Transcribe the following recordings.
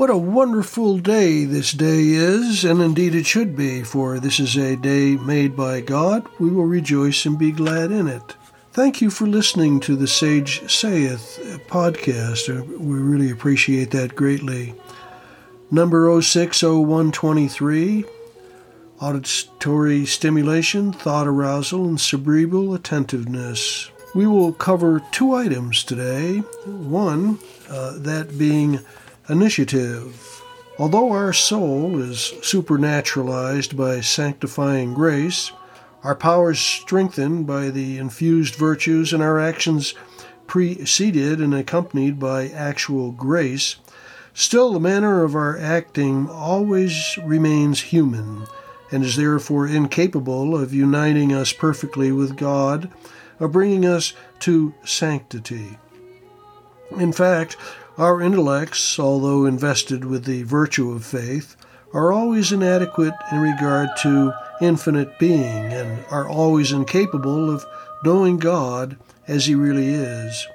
What a wonderful day this day is, and indeed it should be, for this is a day made by God. We will rejoice and be glad in it. Thank you for listening to the Sage Saith podcast. We really appreciate that greatly. Number 060123 auditory stimulation, thought arousal, and cerebral attentiveness. We will cover two items today. One, uh, that being initiative. Although our soul is supernaturalized by sanctifying grace, our powers strengthened by the infused virtues, and our actions preceded and accompanied by actual grace, still the manner of our acting always remains human and is therefore incapable of uniting us perfectly with God, of bringing us to sanctity. In fact, our intellects, although invested with the virtue of faith, are always inadequate in regard to infinite being and are always incapable of knowing God as He really is.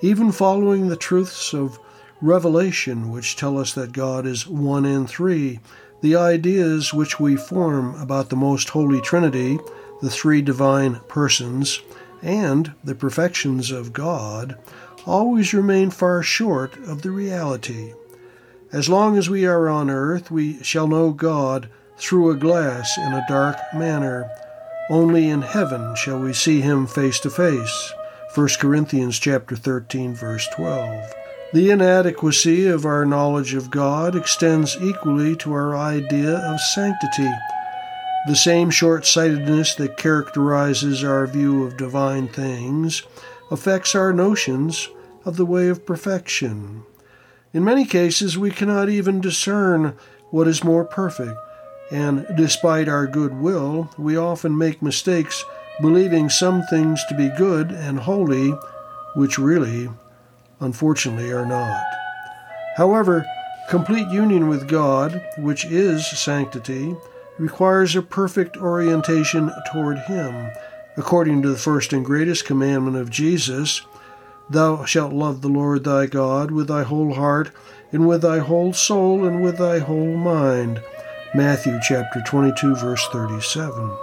Even following the truths of revelation, which tell us that God is one in three, the ideas which we form about the Most Holy Trinity, the three divine persons, and the perfections of God always remain far short of the reality. As long as we are on earth, we shall know God through a glass in a dark manner. Only in heaven shall we see him face to face. 1 Corinthians chapter 13 verse 12. The inadequacy of our knowledge of God extends equally to our idea of sanctity. The same short sightedness that characterizes our view of divine things affects our notions of the way of perfection. In many cases, we cannot even discern what is more perfect, and despite our good will, we often make mistakes believing some things to be good and holy, which really, unfortunately, are not. However, complete union with God, which is sanctity, requires a perfect orientation toward Him according to the first and greatest commandment of Jesus Thou shalt love the Lord thy God with thy whole heart, and with thy whole soul, and with thy whole mind. Matthew chapter 22, verse 37.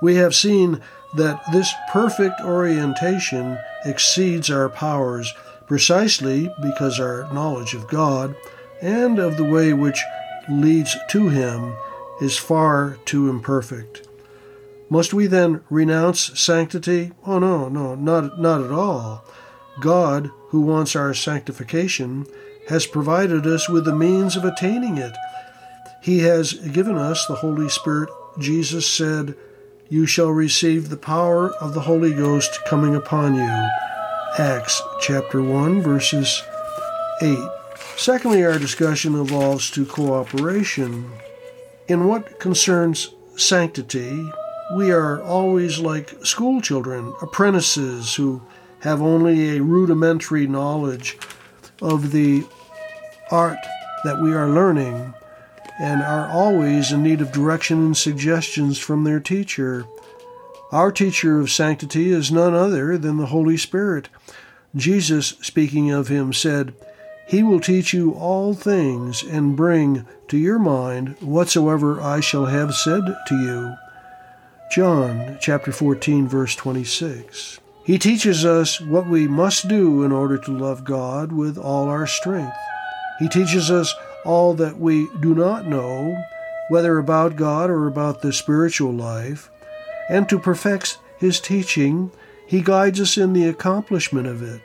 We have seen that this perfect orientation exceeds our powers precisely because our knowledge of God and of the way which leads to Him is far too imperfect. Must we then renounce sanctity? Oh, no, no, not, not at all. God, who wants our sanctification, has provided us with the means of attaining it. He has given us the Holy Spirit. Jesus said, You shall receive the power of the Holy Ghost coming upon you. Acts chapter 1, verses 8. Secondly, our discussion evolves to cooperation. In what concerns sanctity, we are always like school children, apprentices who have only a rudimentary knowledge of the art that we are learning and are always in need of direction and suggestions from their teacher. Our teacher of sanctity is none other than the Holy Spirit. Jesus, speaking of him, said, He will teach you all things and bring to your mind whatsoever I shall have said to you. John chapter 14 verse 26. He teaches us what we must do in order to love God with all our strength. He teaches us all that we do not know, whether about God or about the spiritual life, and to perfect his teaching, he guides us in the accomplishment of it.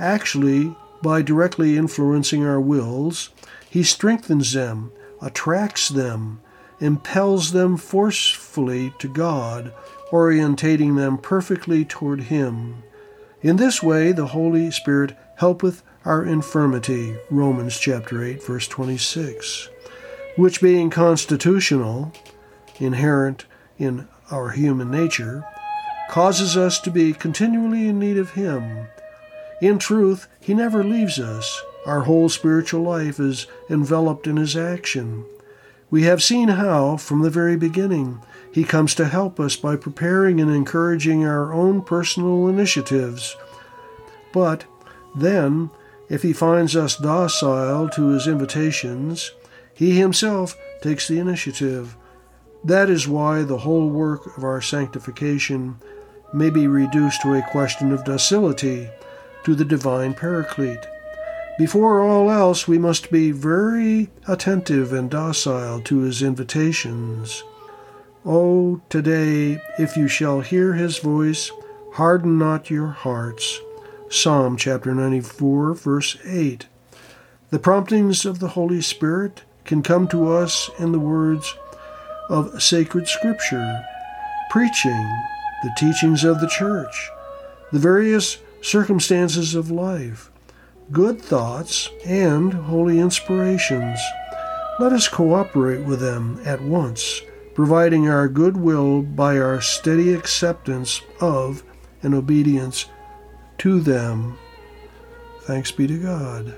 Actually, by directly influencing our wills, he strengthens them, attracts them, impels them forcefully to God, orientating them perfectly toward Him. In this way, the Holy Spirit helpeth our infirmity, Romans chapter 8, verse 26, which being constitutional, inherent in our human nature, causes us to be continually in need of Him. In truth, He never leaves us. Our whole spiritual life is enveloped in His action. We have seen how, from the very beginning, He comes to help us by preparing and encouraging our own personal initiatives. But then, If he finds us docile to his invitations, he himself takes the initiative. That is why the whole work of our sanctification may be reduced to a question of docility to the divine Paraclete. Before all else, we must be very attentive and docile to his invitations. Oh, today, if you shall hear his voice, harden not your hearts. Psalm chapter 94, verse 8. The promptings of the Holy Spirit can come to us in the words of sacred scripture, preaching, the teachings of the church, the various circumstances of life, good thoughts, and holy inspirations. Let us cooperate with them at once, providing our good will by our steady acceptance of and obedience to them. Thanks be to God.